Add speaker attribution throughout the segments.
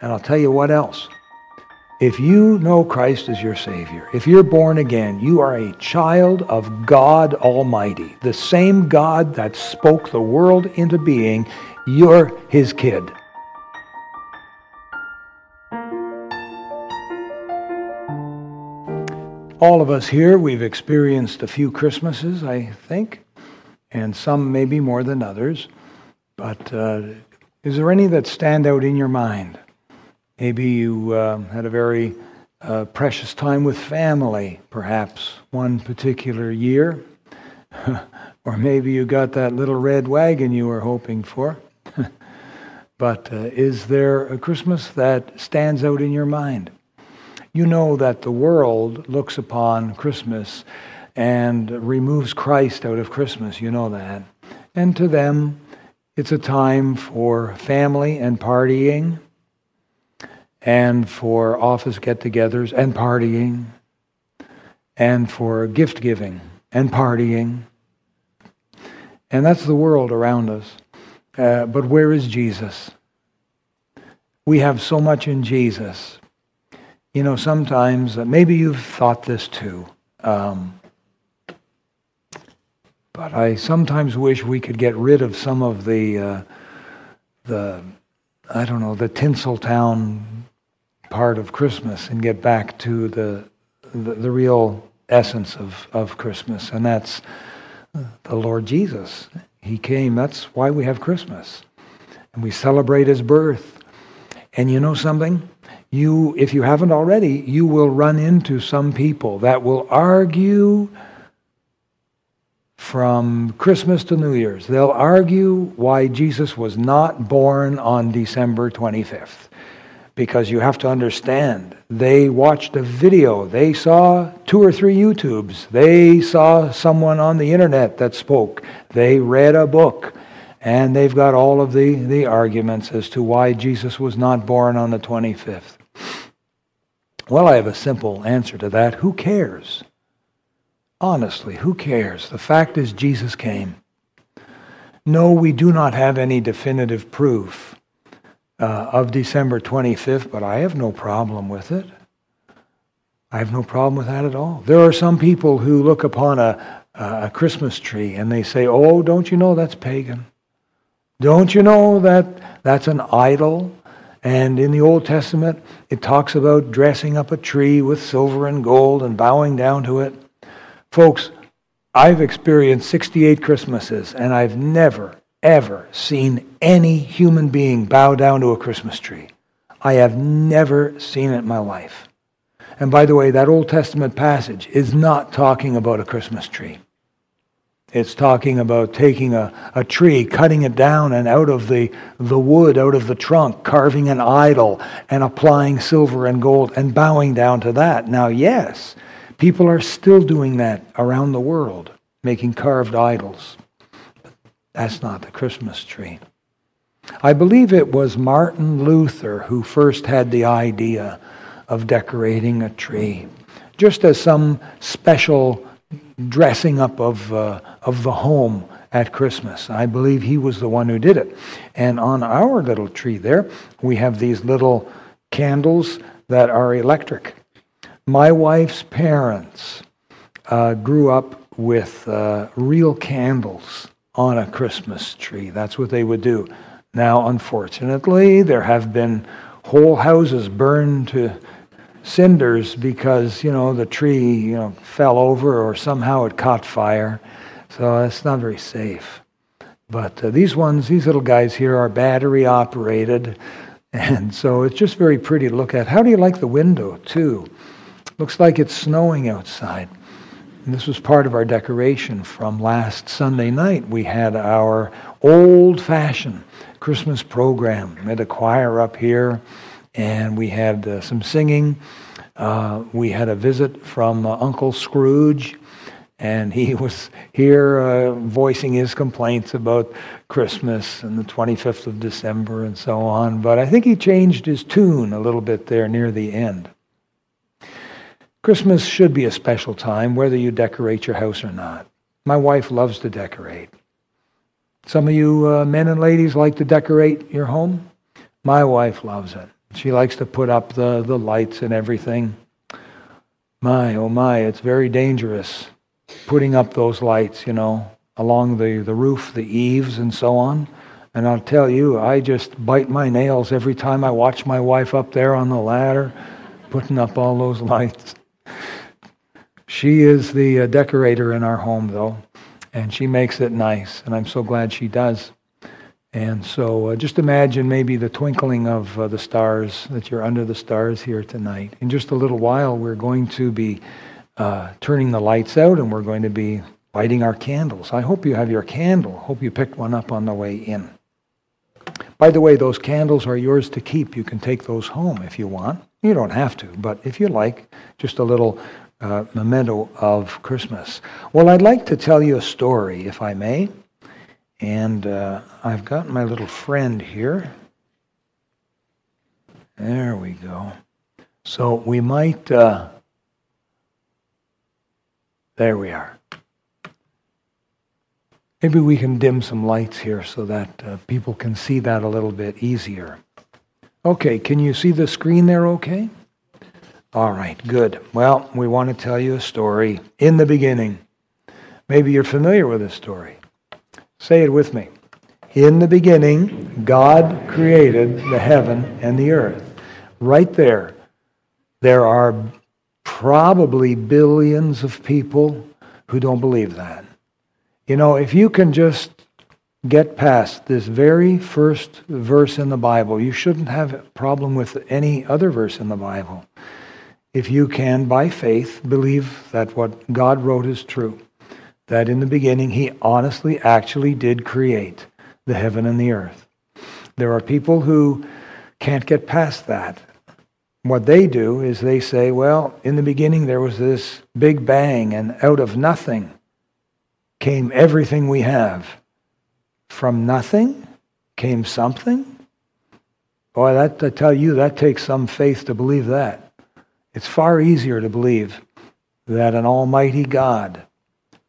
Speaker 1: And I'll tell you what else. If you know Christ as your Savior, if you're born again, you are a child of God Almighty. The same God that spoke the world into being, you're His kid. All of us here, we've experienced a few Christmases, I think, and some maybe more than others. But uh, is there any that stand out in your mind? Maybe you uh, had a very uh, precious time with family, perhaps one particular year. or maybe you got that little red wagon you were hoping for. but uh, is there a Christmas that stands out in your mind? You know that the world looks upon Christmas and removes Christ out of Christmas. You know that. And to them, it's a time for family and partying and for office get togethers and partying, and for gift giving and partying. And that's the world around us. Uh, but where is Jesus? We have so much in Jesus. You know, sometimes, uh, maybe you've thought this too. Um, but I sometimes wish we could get rid of some of the, uh, the I don't know, the Tinseltown part of Christmas and get back to the, the, the real essence of, of Christmas, and that's the Lord Jesus. He came. That's why we have Christmas. And we celebrate his birth. And you know something? You, if you haven't already, you will run into some people that will argue from Christmas to New Year's. They'll argue why Jesus was not born on December 25th because you have to understand they watched a video. They saw two or three youtubes. They saw someone on the internet that spoke. They read a book. And they've got all of the, the arguments as to why jesus was not born on the 25th well i have a simple answer to that. Who cares? Honestly who cares? The fact is jesus came. No we do not have any definitive proof uh, of December 25th, but I have no problem with it. I have no problem with that at all. There are some people who look upon a, a Christmas tree and they say, Oh, don't you know that's pagan? Don't you know that that's an idol? And in the Old Testament, it talks about dressing up a tree with silver and gold and bowing down to it. Folks, I've experienced 68 Christmases, and I've never, ever seen any human being bow down to a Christmas tree. I have never seen it in my life. And by the way, that Old Testament passage is not talking about a Christmas tree. It's talking about taking a, a tree, cutting it down, and out of the, the wood, out of the trunk, carving an idol and applying silver and gold and bowing down to that. Now, yes, people are still doing that around the world, making carved idols. That's not the Christmas tree. I believe it was Martin Luther who first had the idea of decorating a tree, just as some special dressing up of, uh, of the home at Christmas. I believe he was the one who did it. And on our little tree there, we have these little candles that are electric. My wife's parents uh, grew up with uh, real candles on a Christmas tree. That's what they would do. Now, unfortunately, there have been whole houses burned to cinders because, you know, the tree, you know, fell over or somehow it caught fire. So it's not very safe. But uh, these ones, these little guys here are battery operated. And so it's just very pretty to look at. How do you like the window, too? Looks like it's snowing outside. And this was part of our decoration from last Sunday night. We had our old fashioned Christmas program. We had a choir up here, and we had uh, some singing. Uh, we had a visit from uh, Uncle Scrooge, and he was here uh, voicing his complaints about Christmas and the 25th of December and so on. But I think he changed his tune a little bit there near the end. Christmas should be a special time, whether you decorate your house or not. My wife loves to decorate. Some of you uh, men and ladies like to decorate your home. My wife loves it. She likes to put up the, the lights and everything. My, oh my, it's very dangerous putting up those lights, you know, along the, the roof, the eaves, and so on. And I'll tell you, I just bite my nails every time I watch my wife up there on the ladder putting up all those lights. She is the uh, decorator in our home, though, and she makes it nice, and I'm so glad she does. And so uh, just imagine maybe the twinkling of uh, the stars, that you're under the stars here tonight. In just a little while, we're going to be uh, turning the lights out and we're going to be lighting our candles. I hope you have your candle. Hope you picked one up on the way in. By the way, those candles are yours to keep. You can take those home if you want. You don't have to, but if you like, just a little uh, memento of Christmas. Well, I'd like to tell you a story, if I may. And uh, I've got my little friend here. There we go. So we might. Uh, there we are. Maybe we can dim some lights here so that uh, people can see that a little bit easier. Okay, can you see the screen there okay? All right, good. Well, we want to tell you a story in the beginning. Maybe you're familiar with this story. Say it with me. In the beginning, God created the heaven and the earth. Right there, there are probably billions of people who don't believe that. You know, if you can just get past this very first verse in the Bible, you shouldn't have a problem with any other verse in the Bible. If you can, by faith, believe that what God wrote is true that in the beginning he honestly actually did create the heaven and the earth. There are people who can't get past that. What they do is they say, well, in the beginning there was this big bang, and out of nothing came everything we have. From nothing came something? Boy, that, I tell you, that takes some faith to believe that. It's far easier to believe that an almighty God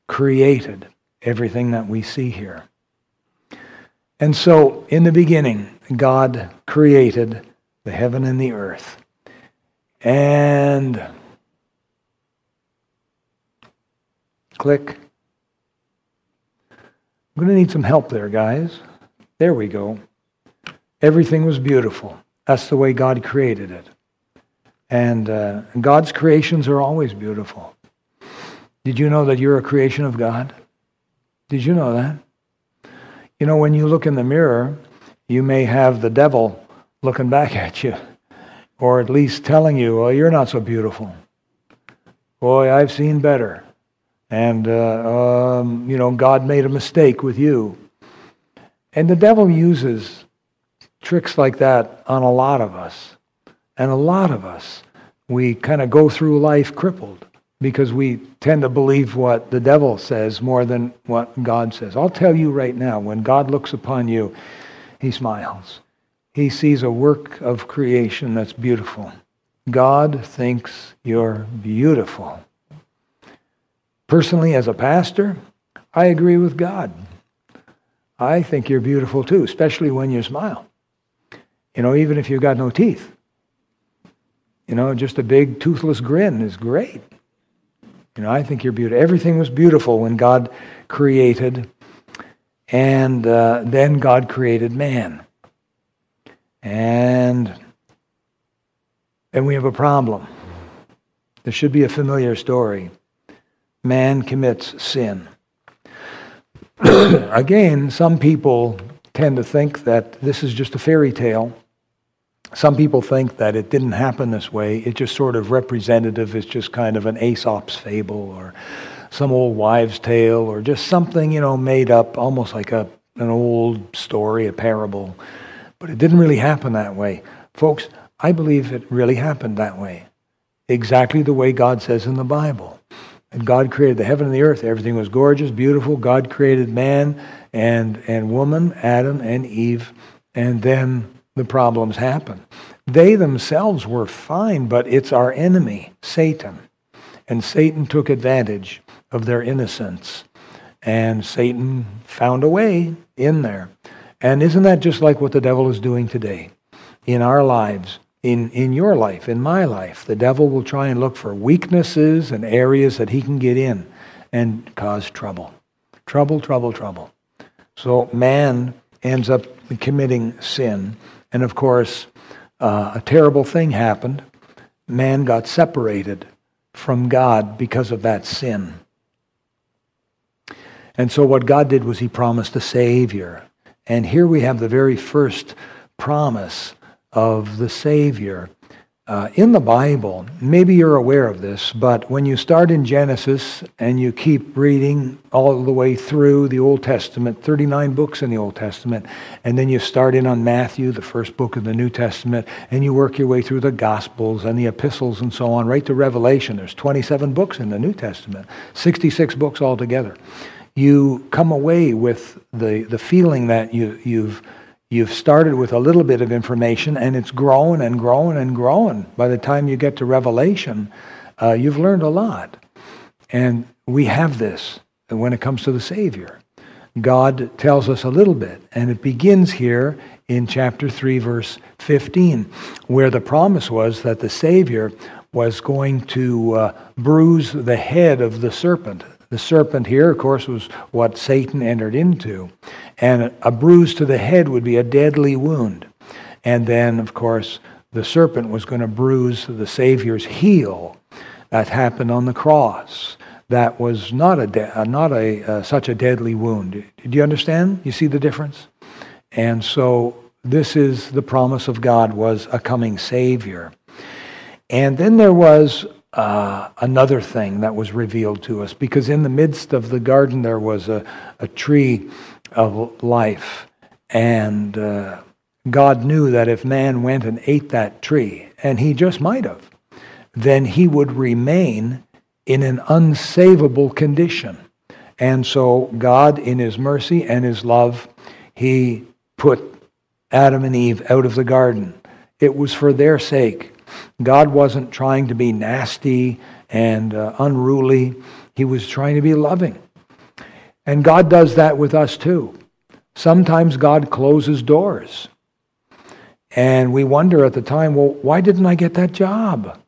Speaker 1: created everything that we see here. And so, in the beginning, God created the heaven and the earth. And click. I'm going to need some help there, guys. There we go. Everything was beautiful. That's the way God created it. And uh, God's creations are always beautiful. Did you know that you're a creation of God? Did you know that? You know, when you look in the mirror, you may have the devil looking back at you, or at least telling you, "Oh, you're not so beautiful." Boy, I've seen better. And, uh, um, you know, God made a mistake with you. And the devil uses tricks like that on a lot of us. And a lot of us, we kind of go through life crippled because we tend to believe what the devil says more than what God says. I'll tell you right now, when God looks upon you, he smiles. He sees a work of creation that's beautiful. God thinks you're beautiful. Personally, as a pastor, I agree with God. I think you're beautiful too, especially when you smile. You know, even if you've got no teeth. You know, just a big toothless grin is great. You know, I think you're beautiful. Everything was beautiful when God created, and uh, then God created man. And then we have a problem. This should be a familiar story. Man commits sin. Again, some people tend to think that this is just a fairy tale some people think that it didn't happen this way. It's just sort of representative. It's just kind of an Aesop's fable or some old wives' tale or just something, you know, made up, almost like a, an old story, a parable. But it didn't really happen that way. Folks, I believe it really happened that way. Exactly the way God says in the Bible. And God created the heaven and the earth. Everything was gorgeous, beautiful. God created man and, and woman, Adam and Eve. And then the problems happen. They themselves were fine, but it's our enemy, Satan. And Satan took advantage of their innocence. And Satan found a way in there. And isn't that just like what the devil is doing today? In our lives, in, in your life, in my life. The devil will try and look for weaknesses and areas that he can get in and cause trouble. Trouble, trouble, trouble. So man ends up committing sin. And of course, uh, a terrible thing happened. Man got separated from God because of that sin. And so what God did was he promised a Savior. And here we have the very first promise of the Savior uh, in the Bible, maybe you're aware of this, but when you start in Genesis and you keep reading all the way through the Old Testament, 39 books in the Old Testament, and then you start in on Matthew, the first book of the New Testament, and you work your way through the Gospels and the epistles and so on, right to Revelation. There's 27 books in the New Testament, 66 books altogether. You come away with the, the feeling that you, you've You've started with a little bit of information and it's grown and grown and grown. By the time you get to Revelation, uh, you've learned a lot. And we have this when it comes to the Savior. God tells us a little bit, and it begins here in chapter 3, verse 15, where the promise was that the Savior was going to uh, bruise the head of the serpent. The serpent here, of course, was what Satan entered into. And a bruise to the head would be a deadly wound. And then, of course, the serpent was going to bruise the Savior's heel. That happened on the cross. That was not a de- uh, not a uh, such a deadly wound. Do you understand? You see the difference? And so this is the promise of God was a coming Savior. And then there was uh, another thing that was revealed to us because in the midst of the garden there was a, a tree of life. And uh, God knew that if man went and ate that tree, and he just might have, then he would remain in an unsavable condition. And so God, in his mercy and his love, he put Adam and Eve out of the garden. It was for their sake. God wasn't trying to be nasty and uh, unruly. He was trying to be loving. And God does that with us too. Sometimes God closes doors. And we wonder at the time, well, why didn't I get that job?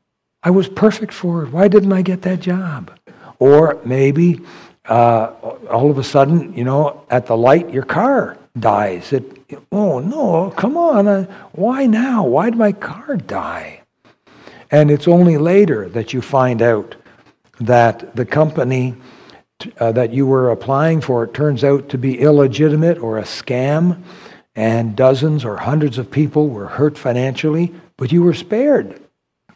Speaker 1: I was perfect for it. Why didn't I get that job? Or maybe uh, all of a sudden, you know, at the light, your car dies. It, oh, no, come on. Uh, why now? Why did my car die? And it's only later that you find out that the company uh, that you were applying for turns out to be illegitimate or a scam, and dozens or hundreds of people were hurt financially, but you were spared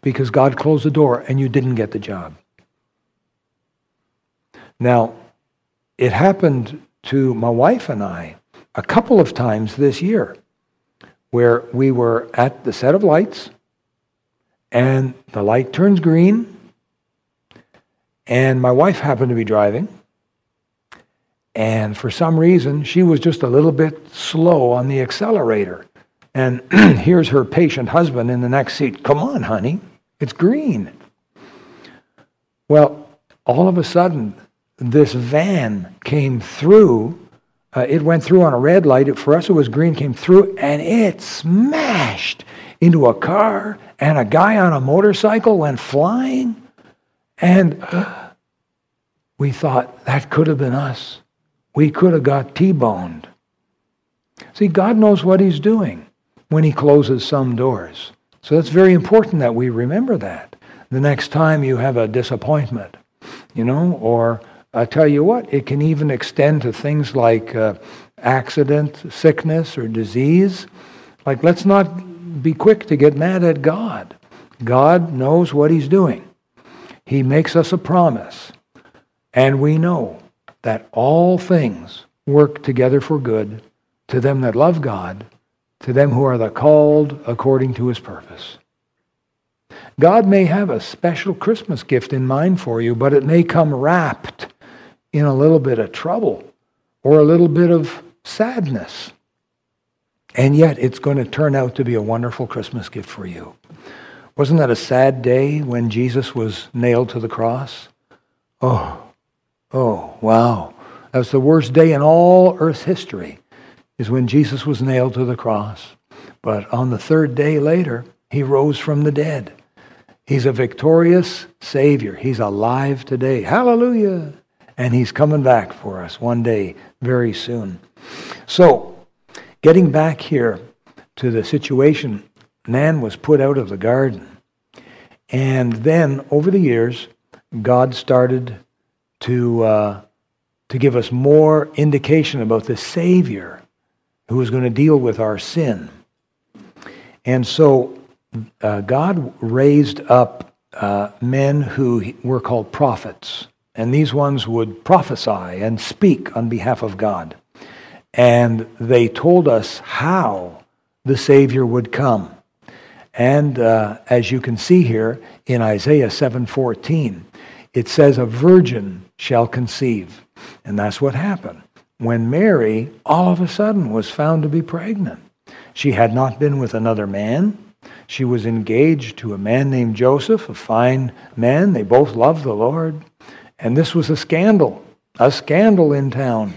Speaker 1: because God closed the door and you didn't get the job. Now, it happened to my wife and I a couple of times this year where we were at the set of lights and the light turns green and my wife happened to be driving. And for some reason, she was just a little bit slow on the accelerator. And here's her patient husband in the next seat. Come on, honey, it's green. Well, all of a sudden, this van came through. Uh, it went through on a red light. For us, it was green, came through, and it smashed into a car, and a guy on a motorcycle went flying. And we thought that could have been us. We could have got T boned. See, God knows what He's doing when He closes some doors. So that's very important that we remember that the next time you have a disappointment, you know, or I tell you what, it can even extend to things like uh, accident, sickness, or disease. Like, let's not be quick to get mad at God. God knows what He's doing. He makes us a promise, and we know that all things work together for good to them that love God, to them who are the called according to his purpose. God may have a special Christmas gift in mind for you, but it may come wrapped in a little bit of trouble or a little bit of sadness. And yet it's going to turn out to be a wonderful Christmas gift for you. Wasn't that a sad day when Jesus was nailed to the cross? Oh, oh, wow. That was the worst day in all Earth's history, is when Jesus was nailed to the cross. But on the third day later, He rose from the dead. He's a victorious Savior. He's alive today. Hallelujah. And He's coming back for us one day, very soon. So, getting back here to the situation, man was put out of the garden. And then, over the years, God started to, uh, to give us more indication about the Savior who was going to deal with our sin. And so uh, God raised up uh, men who were called prophets. And these ones would prophesy and speak on behalf of God. And they told us how the Savior would come. And uh, as you can see here in Isaiah 7:14, it says, "A virgin shall conceive," and that's what happened when Mary all of a sudden was found to be pregnant. She had not been with another man. She was engaged to a man named Joseph, a fine man. They both loved the Lord. And this was a scandal, a scandal in town.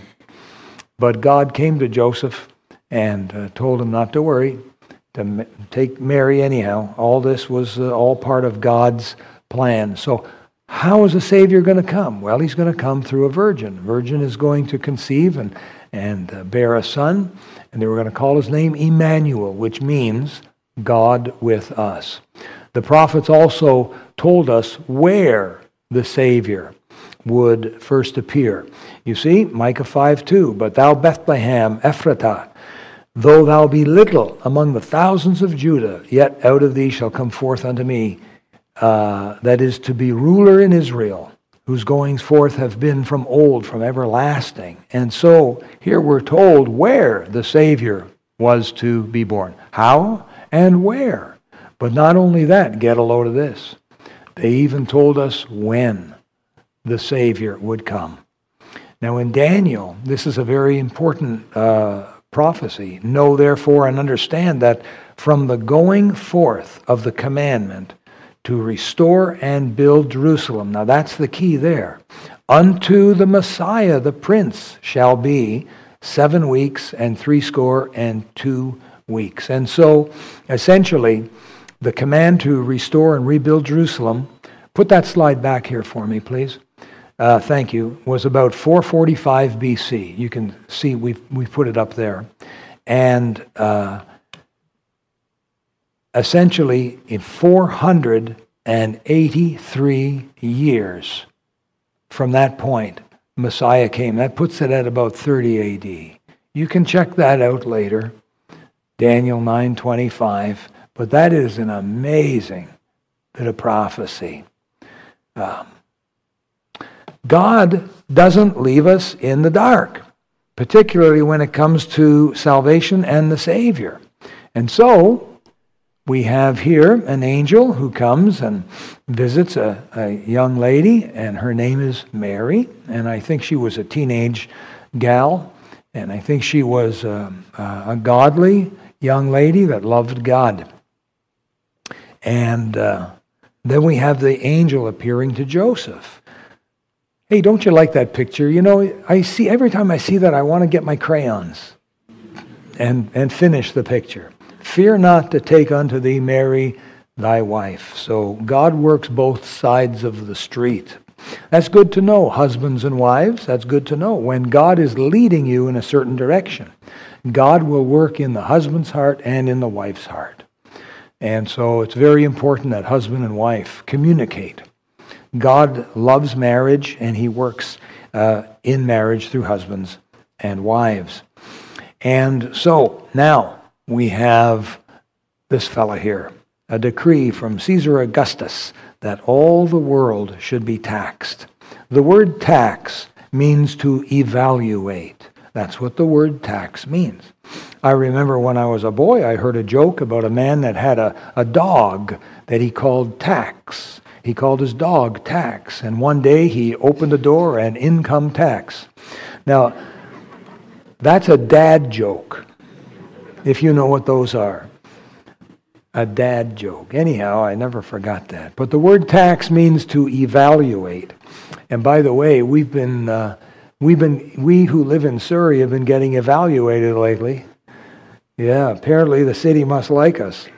Speaker 1: But God came to Joseph and uh, told him not to worry, to take Mary anyhow. All this was uh, all part of God's plan. So how is the Savior going to come? Well, he's going to come through a virgin. A virgin is going to conceive and, and uh, bear a son, and they were going to call his name Emmanuel, which means God with us. The prophets also told us where the Savior would first appear. You see, Micah 5 2, But thou, Bethlehem, Ephratah, though thou be little among the thousands of Judah, yet out of thee shall come forth unto me uh, that is to be ruler in Israel, whose goings forth have been from old, from everlasting. And so here we're told where the Savior was to be born. How and where. But not only that, get a load of this. They even told us when the Savior would come. Now, in Daniel, this is a very important uh, prophecy. Know therefore and understand that from the going forth of the commandment to restore and build Jerusalem. Now that's the key there. Unto the Messiah, the Prince, shall be seven weeks and threescore and two weeks. And so, essentially, the command to restore and rebuild Jerusalem, put that slide back here for me, please. Uh, thank you, was about 445 BC. You can see we've, we've put it up there. And uh, essentially in 483 years from that point, Messiah came. That puts it at about 30 AD. You can check that out later, Daniel 9:25. But that is an amazing bit of prophecy. Um, God doesn't leave us in the dark, particularly when it comes to salvation and the Savior. And so, we have here an angel who comes and visits a, a, young lady, and her name is Mary. And I think she was a teenage gal, and I think she was a, a godly young lady that loved God. And uh, then we have the angel appearing to Joseph. Hey, don't you like that picture? You know, I see every time I see that, I want to get my crayons and, and finish the picture. Fear not to take unto thee Mary thy wife. So God works both sides of the street. That's good to know, husbands and wives. That's good to know. When God is leading you in a certain direction, God will work in the husband's heart and in the wife's heart. And so it's very important that husband and wife communicate. God loves marriage and he works uh, in marriage through husbands and wives. And so now, we have this fellow here a decree from Caesar Augustus that all the world should be taxed. The word tax means to evaluate. That's what the word tax means. I remember when I was a boy, I heard a joke about a man that had a, a dog that he called Tax. He called his dog Tax. And one day he opened the door and income tax. Now, that's a dad joke if you know what those are. A dad joke. Anyhow, I never forgot that. But the word tax means to evaluate. And by the way, we've been, uh, we've been, we who live in Surrey have been getting evaluated lately. Yeah, apparently the city must like us.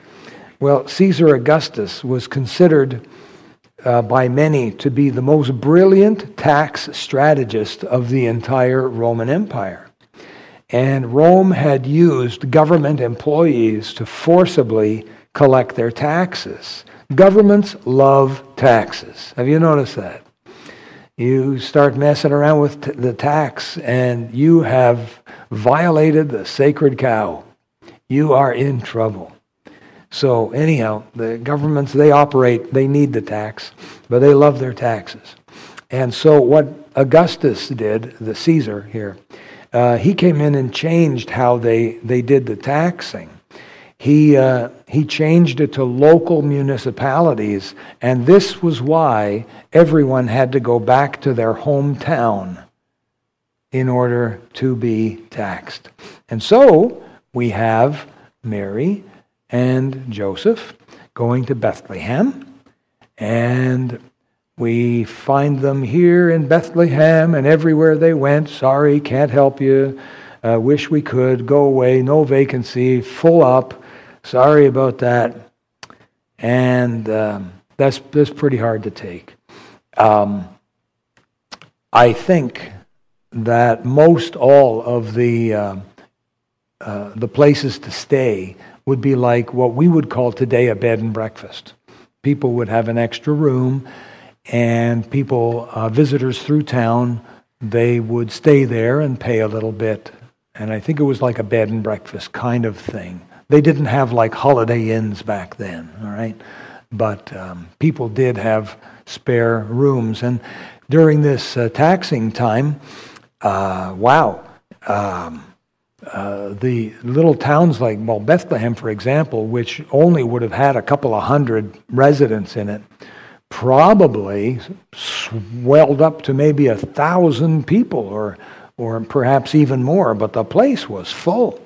Speaker 1: Well, Caesar Augustus was considered uh, by many to be the most brilliant tax strategist of the entire Roman Empire. And Rome had used government employees to forcibly collect their taxes. Governments love taxes. Have you noticed that? You start messing around with t- the tax and you have violated the sacred cow. You are in trouble. So, anyhow, the governments, they operate, they need the tax, but they love their taxes. And so, what Augustus did, the Caesar here, uh, he came in and changed how they, they did the taxing. He, uh, he changed it to local municipalities, and this was why everyone had to go back to their hometown in order to be taxed. And so we have Mary and Joseph going to Bethlehem, and we find them here in Bethlehem and everywhere they went. Sorry, can't help you. Uh, wish we could. Go away. No vacancy. Full up. Sorry about that. And um, that's, that's pretty hard to take. Um, I think that most all of the, uh, uh, the places to stay would be like what we would call today a bed and breakfast. People would have an extra room and people, uh, visitors through town, they would stay there and pay a little bit. And I think it was like a bed and breakfast kind of thing. They didn't have like holiday inns back then, all right? But um, people did have spare rooms. And during this uh, taxing time, uh, wow, um, uh, the little towns like well Bethlehem, for example, which only would have had a couple of hundred residents in it, probably swelled up to maybe a thousand people or, or perhaps even more, but the place was full.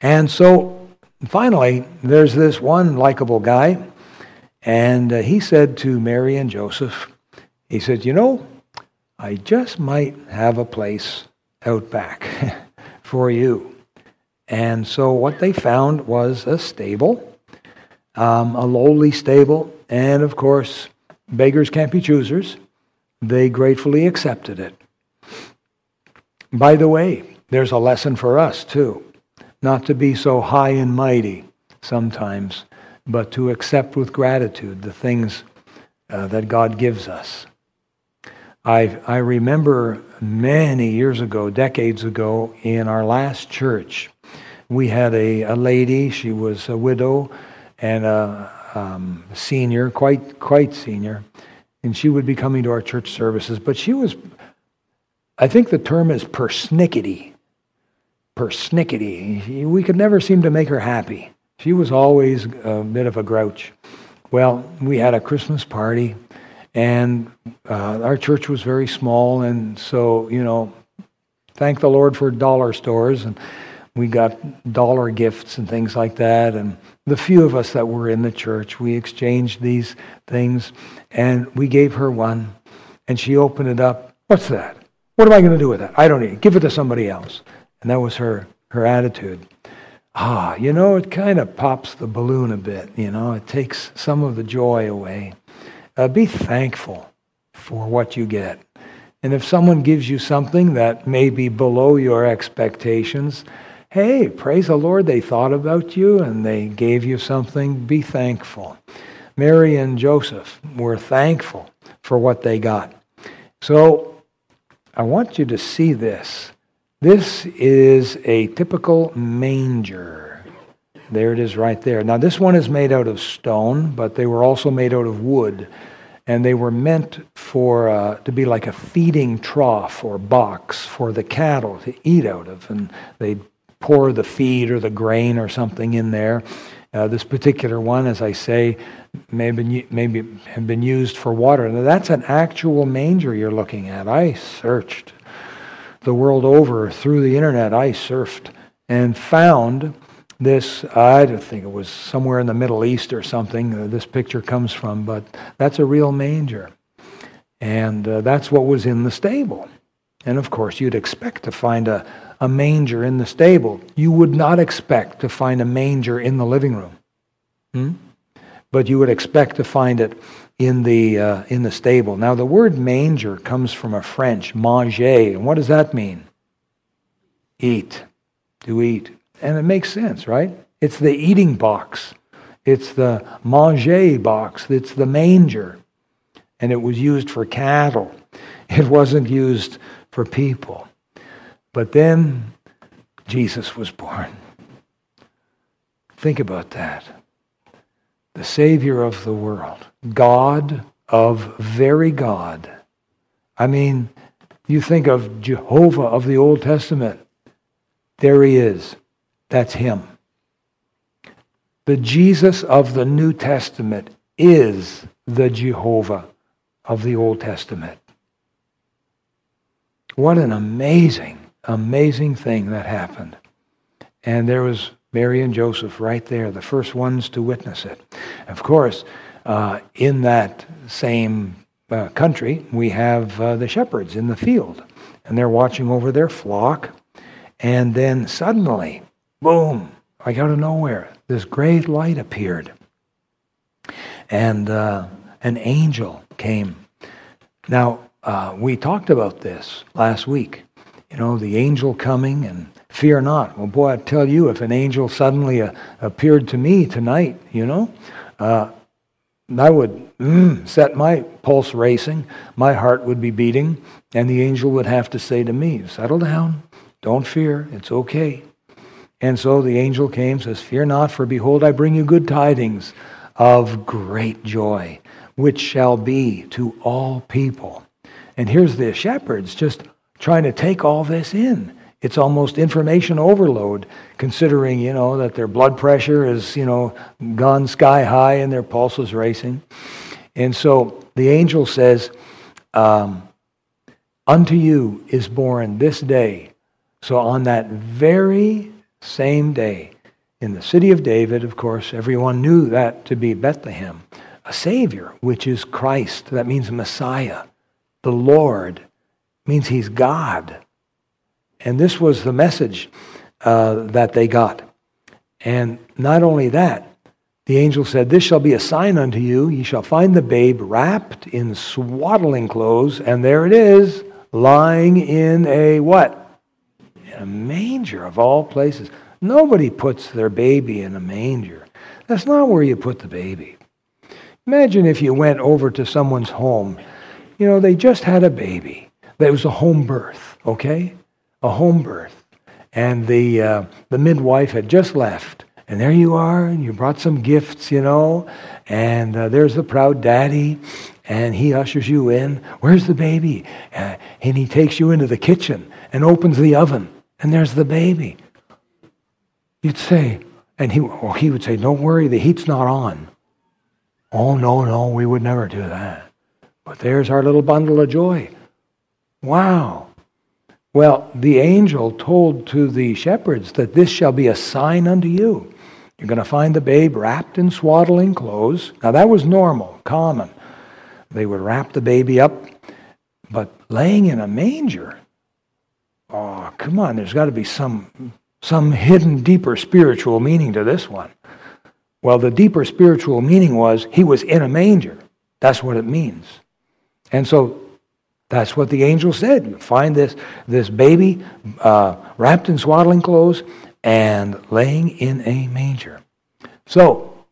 Speaker 1: And so finally, there's this one likable guy, and uh, he said to Mary and Joseph, he said, You know, I just might have a place out back for you. And so what they found was a stable, um, a lowly stable, and of course, beggars can't be choosers. They gratefully accepted it. By the way, there's a lesson for us too. Not to be so high and mighty sometimes, but to accept with gratitude the things uh, that God gives us. I, I remember many years ago, decades ago, in our last church, we had a, a lady, she was a widow and a, um, senior, quite quite senior, and she would be coming to our church services. But she was, I think the term is persnickety. Persnickety. We could never seem to make her happy. She was always a bit of a grouch. Well, we had a Christmas party, and uh, our church was very small, and so you know, thank the Lord for dollar stores and we got dollar gifts and things like that. And the few of us that were in the church, we exchanged these things and we gave her one. And she opened it up. What's that? What am I going to do with that? I don't need it. Give it to somebody else. And that was her, her attitude. Ah, you know, it kind of pops the balloon a bit. You know, it takes some of the joy away. Uh, be thankful for what you get. And if someone gives you something that may be below your expectations, hey, praise the Lord, they thought about you and they gave you something. Be thankful. Mary and Joseph were thankful for what they got. So I want you to see this. This is a typical manger. There it is right there. Now, this one is made out of stone, but they were also made out of wood. And they were meant for uh, to be like a feeding trough or box for the cattle to eat out of. And they'd pour the feed or the grain or something in there. Uh, this particular one, as I say, may have, been, maybe have been used for water. Now, that's an actual manger you're looking at. I searched the world over through the internet. I surfed and found this. I think it was somewhere in the Middle East or something. Uh, this picture comes from, but that's a real manger, and uh, that's what was in the stable. And of course, you'd expect to find a a manger in the stable. You would not expect to find a manger in the living room. Hmm? But you would expect to find it in the, uh, in the stable. Now, the word manger comes from a French, manger. And what does that mean? Eat. To eat. And it makes sense, right? It's the eating box. It's the manger box. It's the manger. And it was used for cattle. It wasn't used for people. But then Jesus was born. Think about that. The Savior of the world, God of very God. I mean, you think of Jehovah of the Old Testament. There he is. That's him. The Jesus of the New Testament is the Jehovah of the Old Testament. What an amazing, amazing thing that happened. And there was Mary and Joseph right there, the first ones to witness it. Of course, uh, in that same uh, country, we have uh, the shepherds in the field, and they're watching over their flock. And then suddenly, boom, like out of nowhere, this great light appeared. And uh, an angel came. Now, uh, we talked about this last week. You know, the angel coming and fear not. Well, boy, I tell you, if an angel suddenly uh, appeared to me tonight, you know, uh, would mm, set my pulse racing. My heart would be beating, and the angel would have to say to me, Settle down. Don't fear. It's okay. And so the angel came, says, Fear not, for behold, I bring you good tidings of great joy, which shall be to all people. And here's the shepherds just trying to take all this in. It's almost information overload, considering, you know, that their blood pressure is, you know, gone sky high and their pulse is racing. And so the angel says, um, Unto you is born this day. So on that very same day, in the city of David, of course, everyone knew that to be Bethlehem, a Savior, which is Christ. That means Messiah. The Lord means He's God. And this was the message uh, that they got. And not only that, the angel said, This shall be a sign unto you. Ye shall find the babe wrapped in swaddling clothes, and there it is, lying in a what? A manger of all places. Nobody puts their baby in a manger. That's not where you put the baby. Imagine if you went over to someone's home. You know, they just had a baby. That was a home birth, okay? a home birth, and the uh, the midwife had just left, and there you are, and you brought some gifts, you know, and uh, there's the proud daddy, and he ushers you in. Where's the baby? Uh, and he takes you into the kitchen and opens the oven, and there's the baby. You'd say, and he or he would say, "Don't worry, the heat's not on." Oh no, no, we would never do that. But there's our little bundle of joy. Wow. Well, the angel told to the shepherds that this shall be a sign unto you. You're going to find the babe wrapped in swaddling clothes. Now, that was normal, common. They would wrap the baby up, but laying in a manger. Come on, there's got to be some, some hidden, deeper spiritual meaning to this one. Well, the deeper spiritual meaning was he was in a manger. That's what it means. And so that's what the angel said. You find this, this baby uh, wrapped in swaddling clothes and laying in a manger. So,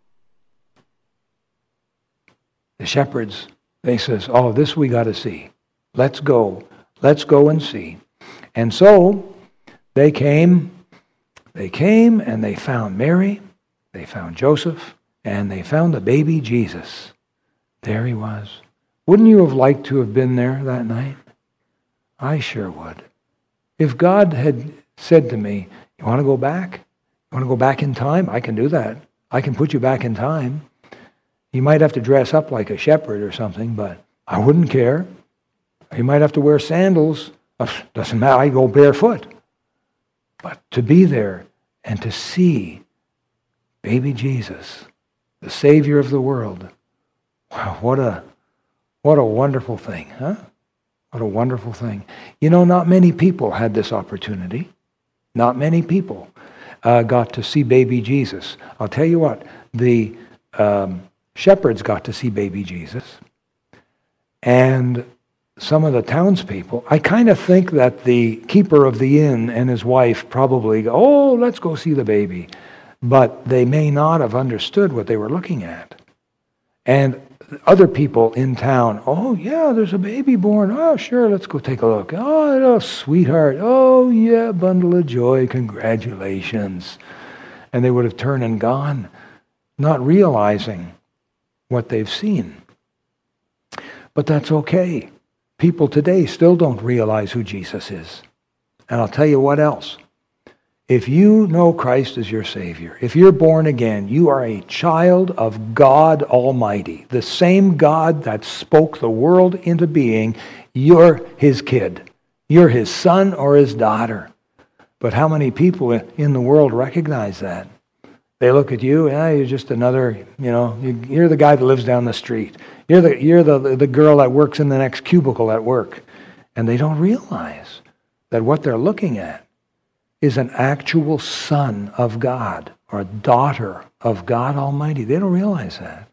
Speaker 1: the shepherds, they says, oh, this we got to see. Let's go. Let's go and see. And so, they came, they came and they found Mary, they found Joseph, and they found the baby Jesus. There he was. Wouldn't you have liked to have been there that night? I sure would. If God had said to me, You want to go back? You want to go back in time? I can do that. I can put you back in time. You might have to dress up like a shepherd or something, but I wouldn't care. You might have to wear sandals. Doesn't matter. I go barefoot. But to be there and to see baby Jesus, the Savior of the world, wow, what a what a wonderful thing, huh? What a wonderful thing. You know, not many people had this opportunity. Not many people uh, got to see baby Jesus. I'll tell you what, the, um, shepherds got to see baby Jesus. And some of the townspeople, I kind of think that the keeper of the inn and his wife probably go, oh, let's go see the baby. But they may not have understood what they were looking at. And other people in town, oh, yeah, there's a baby born. Oh, sure, let's go take a look. Oh, sweetheart. Oh, yeah, bundle of joy. Congratulations. And they would have turned and gone, not realizing what they've seen. But that's okay. People today still don't realize who Jesus is. And I'll tell you what else. If you know Christ as your Savior, if you're born again, you are a child of God Almighty. The same God that spoke the world into being, you're His kid. You're His son or His daughter. But how many people in the world recognize that? They look at you, yeah, you're just another, you know, you're the guy that lives down the street. You're the, you're the, the girl that works in the next cubicle at work. And they don't realize that what they're looking at is an actual son of God or a daughter of God Almighty. They don't realize that.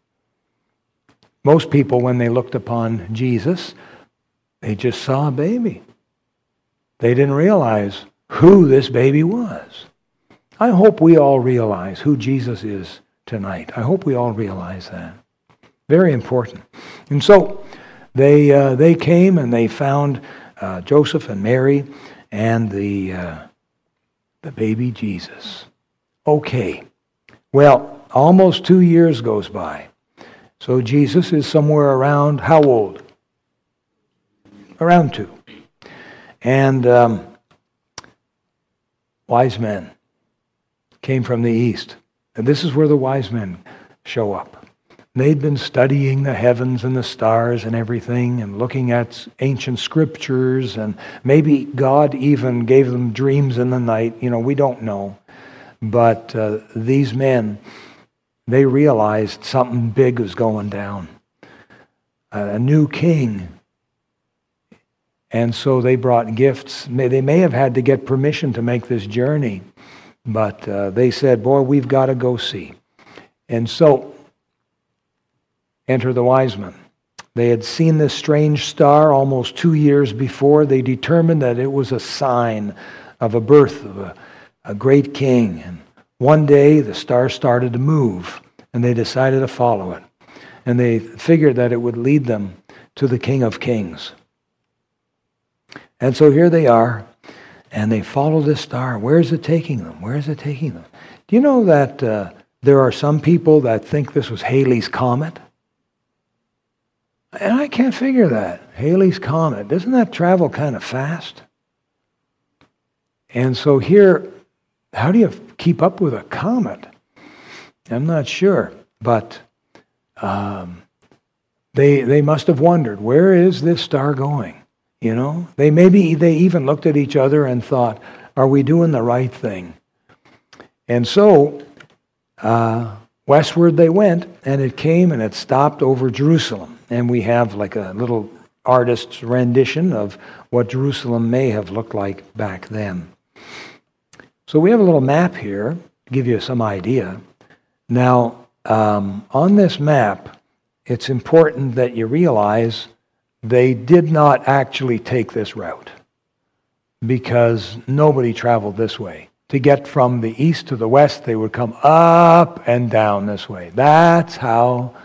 Speaker 1: Most people, when they looked upon Jesus, they just saw a baby. They didn't realize who this baby was. I hope we all realize who Jesus is tonight. I hope we all realize that. Very important. And so they, uh, they came and they found uh, Joseph and Mary and the, uh, the baby Jesus. Okay. Well, almost two years goes by. So Jesus is somewhere around how old? Around two. And um, wise men came from the east. And this is where the wise men show up. They'd been studying the heavens and the stars and everything and looking at ancient scriptures, and maybe God even gave them dreams in the night. You know, we don't know. But uh, these men, they realized something big was going down a new king. And so they brought gifts. They may have had to get permission to make this journey, but uh, they said, Boy, we've got to go see. And so enter the wise men. They had seen this strange star almost two years before. They determined that it was a sign of a birth of a, a great king. And one day the star started to move, and they decided to follow it. And they figured that it would lead them to the King of Kings. And so here they are, and they follow this star. Where is it taking them? Where is it taking them? Do you know that uh, there are some people that think this was Halley's Comet? And I can't figure that. Halley's Comet, doesn't that travel kind of fast? And so here, how do you keep up with a comet? I'm not sure, but um, they they must have wondered where is this star going? You know, they maybe they even looked at each other and thought, "Are we doing the right thing?" And so uh, westward they went, and it came and it stopped over Jerusalem and we have like a little artist's rendition of what Jerusalem may have looked like back then. So we have a little map here to give you some idea. Now, um, on this map, it's important that you realize they did not actually take this route because nobody traveled this way. To get from the east to the west, they would come up and down this way. That's how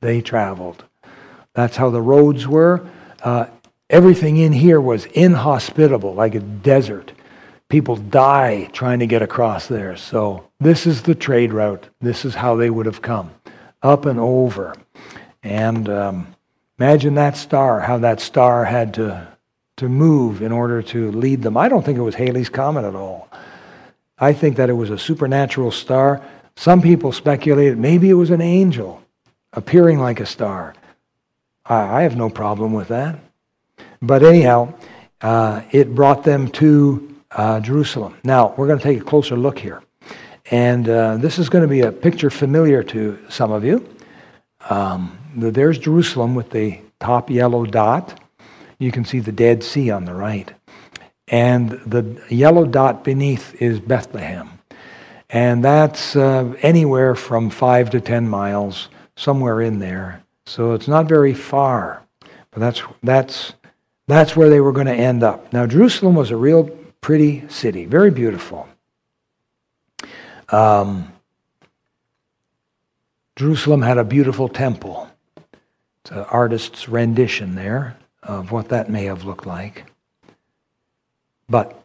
Speaker 1: they traveled. That's how the roads were. Uh, everything in here was inhospitable, like a desert. People die trying to get across there. So this is the trade route. This is how they would have come, up and over. And um, imagine that star, how that star had to, to move in order to lead them. I don't think it was Halley's Comet at all. I think that it was a supernatural star. Some people speculated maybe it was an angel appearing like a star. I, I have no problem with that. But anyhow, uh, it brought them to uh, Jerusalem. Now, we're going to take a closer look here. And uh, this is going to be a picture familiar to some of you. Um, there's Jerusalem with the top yellow dot. You can see the Dead Sea on the right. And the yellow dot beneath is Bethlehem. And that's uh, anywhere from five to ten miles, somewhere in there. So it's not very far. But that's, that's, that's where they were going to end up. Now, Jerusalem was a real pretty city, very beautiful. Um, Jerusalem had a beautiful temple. An artist's rendition there of what that may have looked like. But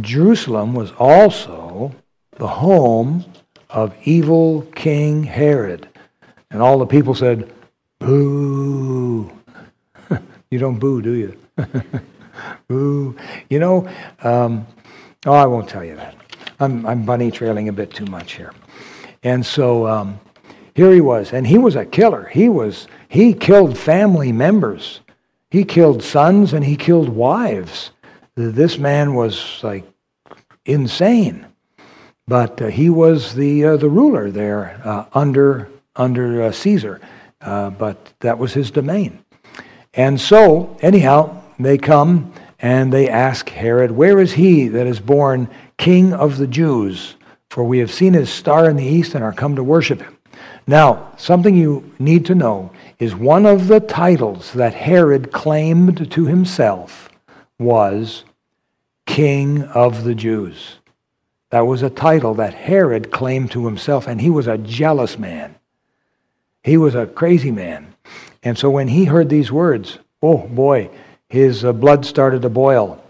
Speaker 1: Jerusalem was also the home of evil King Herod. And all the people said, Boo. you don't boo, do you? boo. You know, um, oh, I won't tell you that. I'm, I'm bunny trailing a bit too much here. And so um, here he was, and he was a killer. He was he killed family members. He killed sons and he killed wives. This man was like insane, but uh, he was the uh, the ruler there uh, under under uh, Caesar. Uh, but that was his domain. And so, anyhow, they come and they ask Herod, "Where is he that is born King of the Jews? For we have seen his star in the east and are come to worship him." Now, something you need to know is one of the titles that Herod claimed to himself was King of the Jews. That was a title that Herod claimed to himself, and he was a jealous man. He was a crazy man. And so when he heard these words, oh boy, his uh, blood started to boil.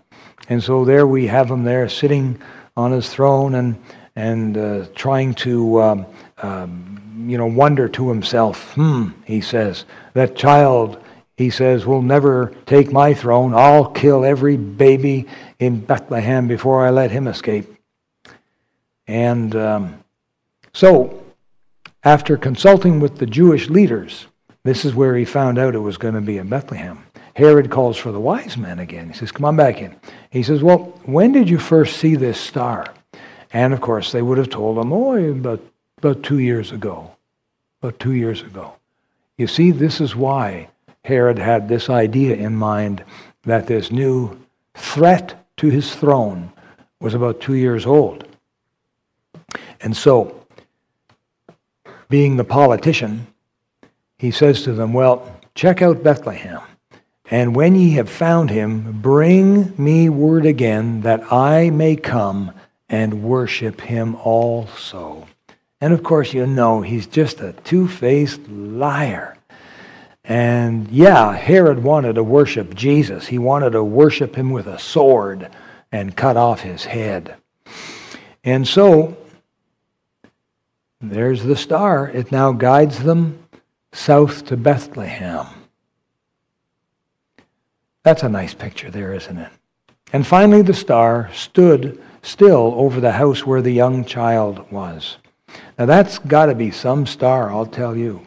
Speaker 1: And so there we have him there sitting on his throne and, and uh, trying to um, um, you know, wonder to himself, hmm, he says, that child, he says, will never take my throne. I'll kill every baby in Bethlehem before I let him escape. And um, so, after consulting with the Jewish leaders, this is where he found out it was going to be in Bethlehem. Herod calls for the wise men again. He says, Come on back in. He says, Well, when did you first see this star? And of course, they would have told him, Oh, about, about two years ago about two years ago. You see, this is why Herod had this idea in mind that this new threat to his throne was about two years old. And so, being the politician, he says to them, Well, check out Bethlehem. And when ye have found him, bring me word again that I may come and worship him also. And of course, you know he's just a two faced liar. And yeah, Herod wanted to worship Jesus. He wanted to worship him with a sword and cut off his head. And so, there's the star. It now guides them south to Bethlehem. That's a nice picture there, isn't it? And finally, the star stood still over the house where the young child was. Now that's got to be some star, I'll tell you.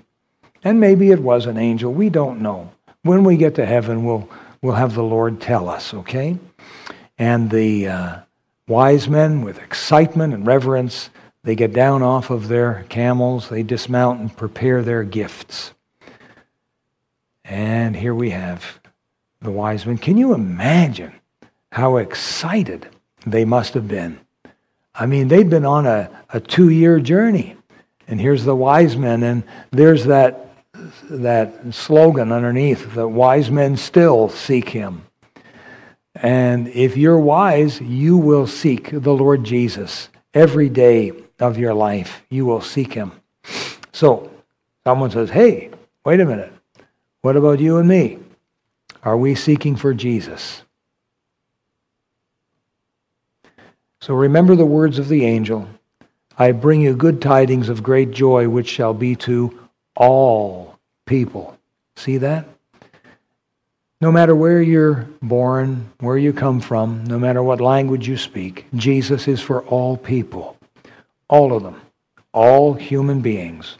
Speaker 1: And maybe it was an angel. We don't know. When we get to heaven, we'll, we'll have the Lord tell us, okay? And the uh, wise men, with excitement and reverence, they get down off of their camels, they dismount and prepare their gifts. And here we have the wise men. Can you imagine how excited they must have been? I mean, they'd been on a, a two year journey. And here's the wise men, and there's that, that slogan underneath that wise men still seek him. And if you're wise, you will seek the Lord Jesus every day of your life. You will seek him. So, someone says, hey, wait a minute. What about you and me? Are we seeking for Jesus? So remember the words of the angel I bring you good tidings of great joy, which shall be to all people. See that? No matter where you're born, where you come from, no matter what language you speak, Jesus is for all people. All of them. All human beings.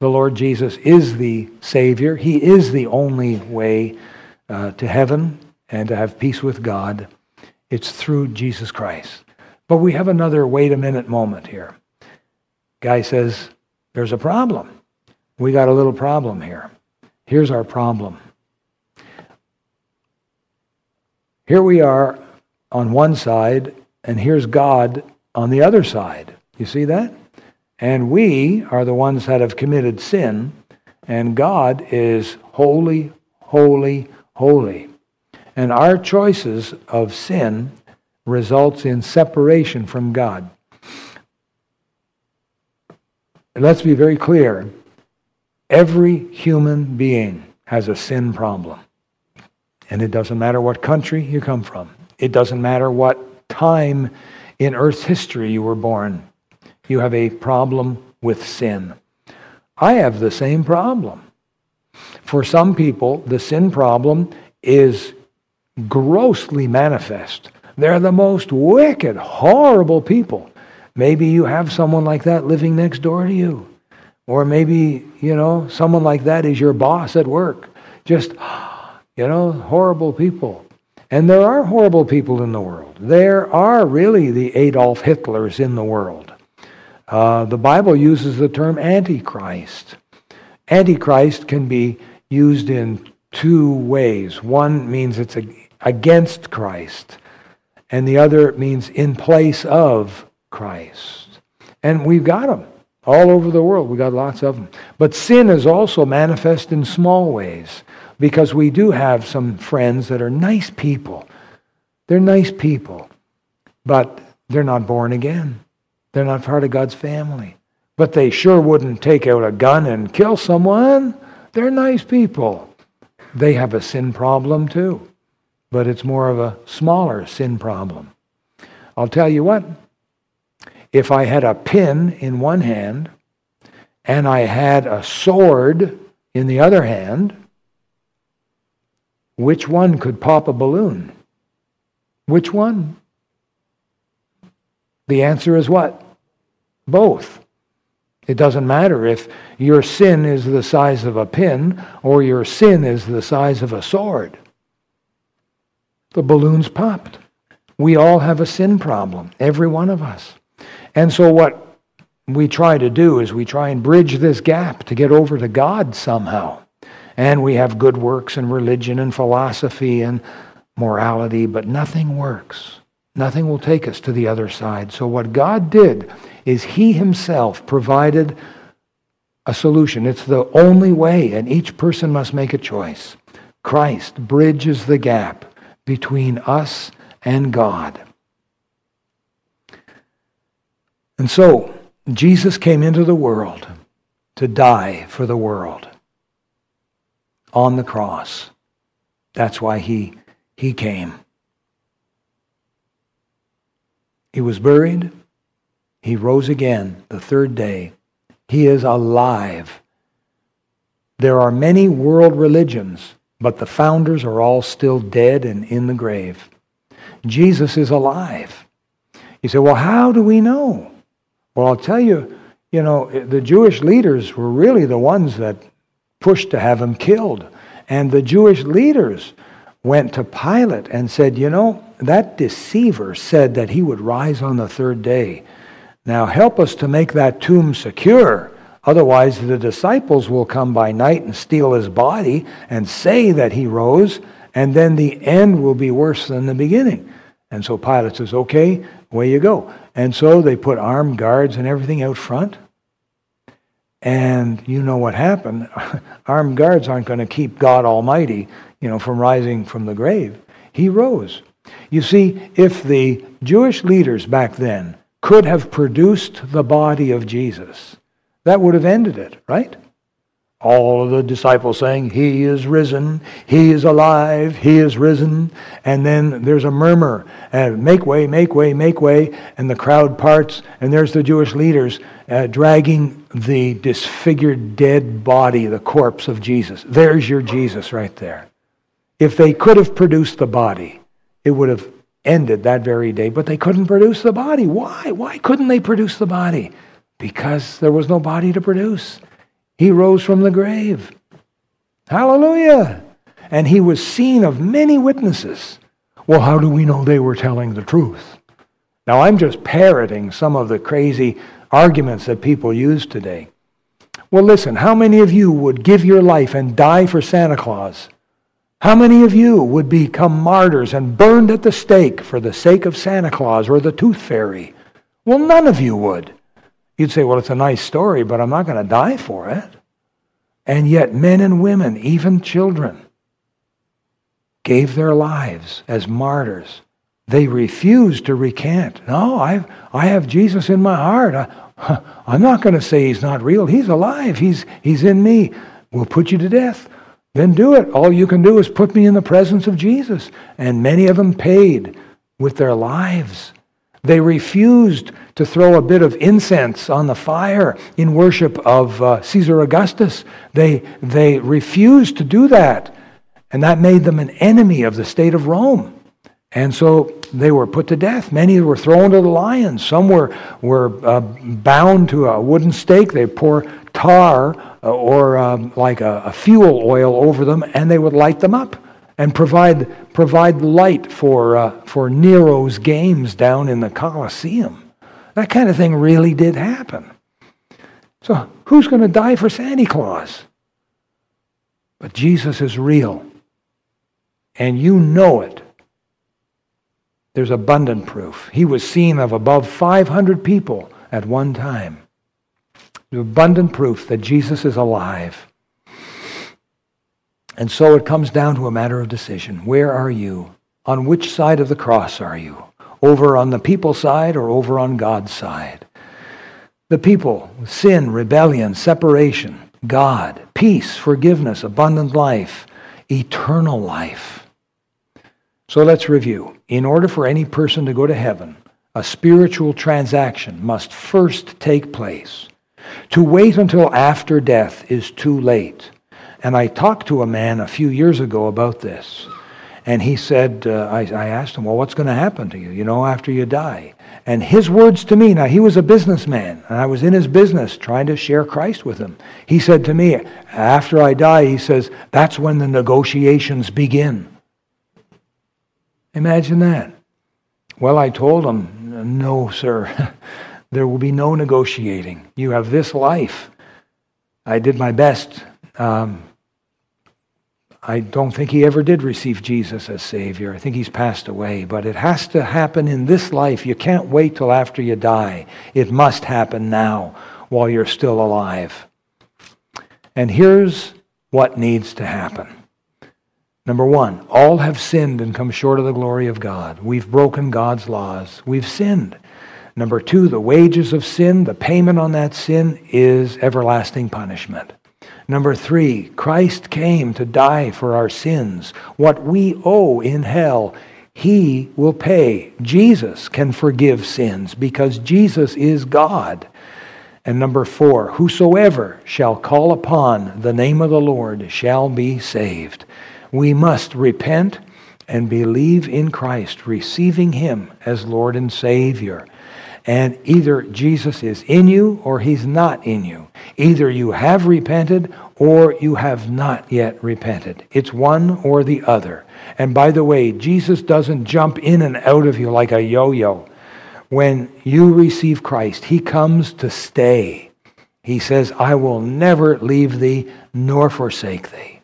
Speaker 1: The Lord Jesus is the Savior. He is the only way uh, to heaven and to have peace with God. It's through Jesus Christ. But we have another wait a minute moment here. Guy says, There's a problem. We got a little problem here. Here's our problem. Here we are on one side, and here's God on the other side. You see that? And we are the ones that have committed sin, and God is holy, holy, holy. And our choices of sin results in separation from God. let's be very clear. Every human being has a sin problem. And it doesn't matter what country you come from. It doesn't matter what time in Earth's history you were born. You have a problem with sin. I have the same problem. For some people, the sin problem is grossly manifest. They're the most wicked, horrible people. Maybe you have someone like that living next door to you. Or maybe, you know, someone like that is your boss at work. Just, you know, horrible people. And there are horrible people in the world. There are really the Adolf Hitlers in the world. Uh, the Bible uses the term Antichrist. Antichrist can be used in two ways. One means it's against Christ, and the other means in place of Christ. And we've got them all over the world. We've got lots of them. But sin is also manifest in small ways because we do have some friends that are nice people. They're nice people, but they're not born again. They're not part of God's family. But they sure wouldn't take out a gun and kill someone. They're nice people. They have a sin problem too, but it's more of a smaller sin problem. I'll tell you what, if I had a pin in one hand and I had a sword in the other hand, which one could pop a balloon? Which one? The answer is what? Both. It doesn't matter if your sin is the size of a pin or your sin is the size of a sword. The balloons popped. We all have a sin problem, every one of us. And so, what we try to do is we try and bridge this gap to get over to God somehow. And we have good works and religion and philosophy and morality, but nothing works. Nothing will take us to the other side. So, what God did is He Himself provided a solution. It's the only way, and each person must make a choice. Christ bridges the gap between us and God. And so, Jesus came into the world to die for the world on the cross. That's why he, he came. He was buried. He rose again the third day. He is alive. There are many world religions, but the founders are all still dead and in the grave. Jesus is alive. You say, well, how do we know? Well, I'll tell you, you know, the Jewish leaders were really the ones that pushed to have him killed. And the Jewish leaders went to Pilate and said, You know, that deceiver said that he would rise on the third day. Now help us to make that tomb secure. Otherwise, the disciples will come by night and steal his body and say that he rose, and then the end will be worse than the beginning. And so Pilate says, Okay, away you go. And so they put armed guards and everything out front. And you know what happened. Armed guards aren't going to keep God Almighty, you know, from rising from the grave. He rose. You see, if the Jewish leaders back then could have produced the body of Jesus, that would have ended it, right? all of the disciples saying, He is risen, He is alive, He is risen. And then there's a murmur, uh, make way, make way, make way. And the crowd parts, and there's the Jewish leaders uh, dragging the disfigured dead body, the corpse of Jesus. There's your Jesus right there. If they could have produced the body, it would have ended that very day. But they couldn't produce the body. Why? Why couldn't they produce the body? Because there was no body to produce. He rose from the grave. Hallelujah. And he was seen of many witnesses. Well, how do we know they were telling the truth? Now, I'm just parroting some of the crazy arguments that people use today. Well, listen, how many of you would give your life and die for Santa Claus? How many of you would become martyrs and burned at the stake for the sake of Santa Claus or the Tooth Fairy? Well, none of you would. You'd say, well, it's a nice story, but I'm not going to die for it. And yet, men and women, even children, gave their lives as martyrs. They refused to recant. No, I've, I have Jesus in my heart. I, I'm not going to say he's not real. He's alive. He's, he's in me. We'll put you to death. Then do it. All you can do is put me in the presence of Jesus. And many of them paid with their lives. They refused to throw a bit of incense on the fire in worship of uh, Caesar Augustus. They, they refused to do that. And that made them an enemy of the state of Rome. And so they were put to death. Many were thrown to the lions. Some were, were uh, bound to a wooden stake. They pour tar uh, or um, like a, a fuel oil over them, and they would light them up and provide, provide light for, uh, for Nero's games down in the Colosseum. That kind of thing really did happen. So, who's going to die for Santa Claus? But Jesus is real. And you know it. There's abundant proof. He was seen of above 500 people at one time. Abundant proof that Jesus is alive. And so it comes down to a matter of decision. Where are you? On which side of the cross are you? Over on the people's side or over on God's side? The people, sin, rebellion, separation, God, peace, forgiveness, abundant life, eternal life. So let's review. In order for any person to go to heaven, a spiritual transaction must first take place. To wait until after death is too late. And I talked to a man a few years ago about this. And he said, uh, I, I asked him, well, what's going to happen to you, you know, after you die? And his words to me, now he was a businessman, and I was in his business trying to share Christ with him. He said to me, after I die, he says, that's when the negotiations begin. Imagine that. Well, I told him, no, sir, there will be no negotiating. You have this life. I did my best. Um, I don't think he ever did receive Jesus as Savior. I think he's passed away. But it has to happen in this life. You can't wait till after you die. It must happen now while you're still alive. And here's what needs to happen. Number one, all have sinned and come short of the glory of God. We've broken God's laws. We've sinned. Number two, the wages of sin, the payment on that sin is everlasting punishment. Number three, Christ came to die for our sins. What we owe in hell, he will pay. Jesus can forgive sins because Jesus is God. And number four, whosoever shall call upon the name of the Lord shall be saved. We must repent and believe in Christ, receiving him as Lord and Savior. And either Jesus is in you or he's not in you. Either you have repented or you have not yet repented. It's one or the other. And by the way, Jesus doesn't jump in and out of you like a yo yo. When you receive Christ, he comes to stay. He says, I will never leave thee nor forsake thee.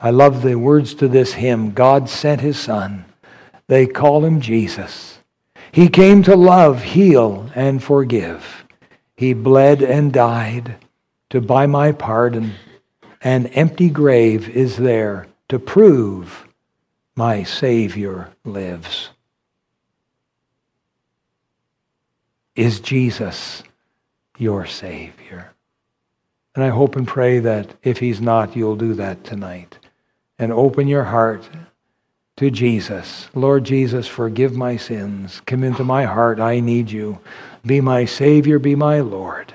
Speaker 1: I love the words to this hymn God sent his Son. They call him Jesus. He came to love, heal, and forgive. He bled and died to buy my pardon. An empty grave is there to prove my Savior lives. Is Jesus your Savior? And I hope and pray that if He's not, you'll do that tonight. And open your heart to Jesus. Lord Jesus, forgive my sins. Come into my heart. I need you. Be my Savior. Be my Lord.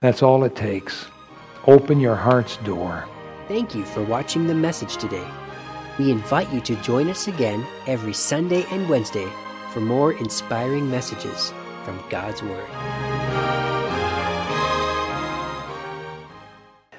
Speaker 1: That's all it takes. Open your heart's door.
Speaker 2: Thank you for watching the message today. We invite you to join us again every Sunday and Wednesday for more inspiring messages from God's Word.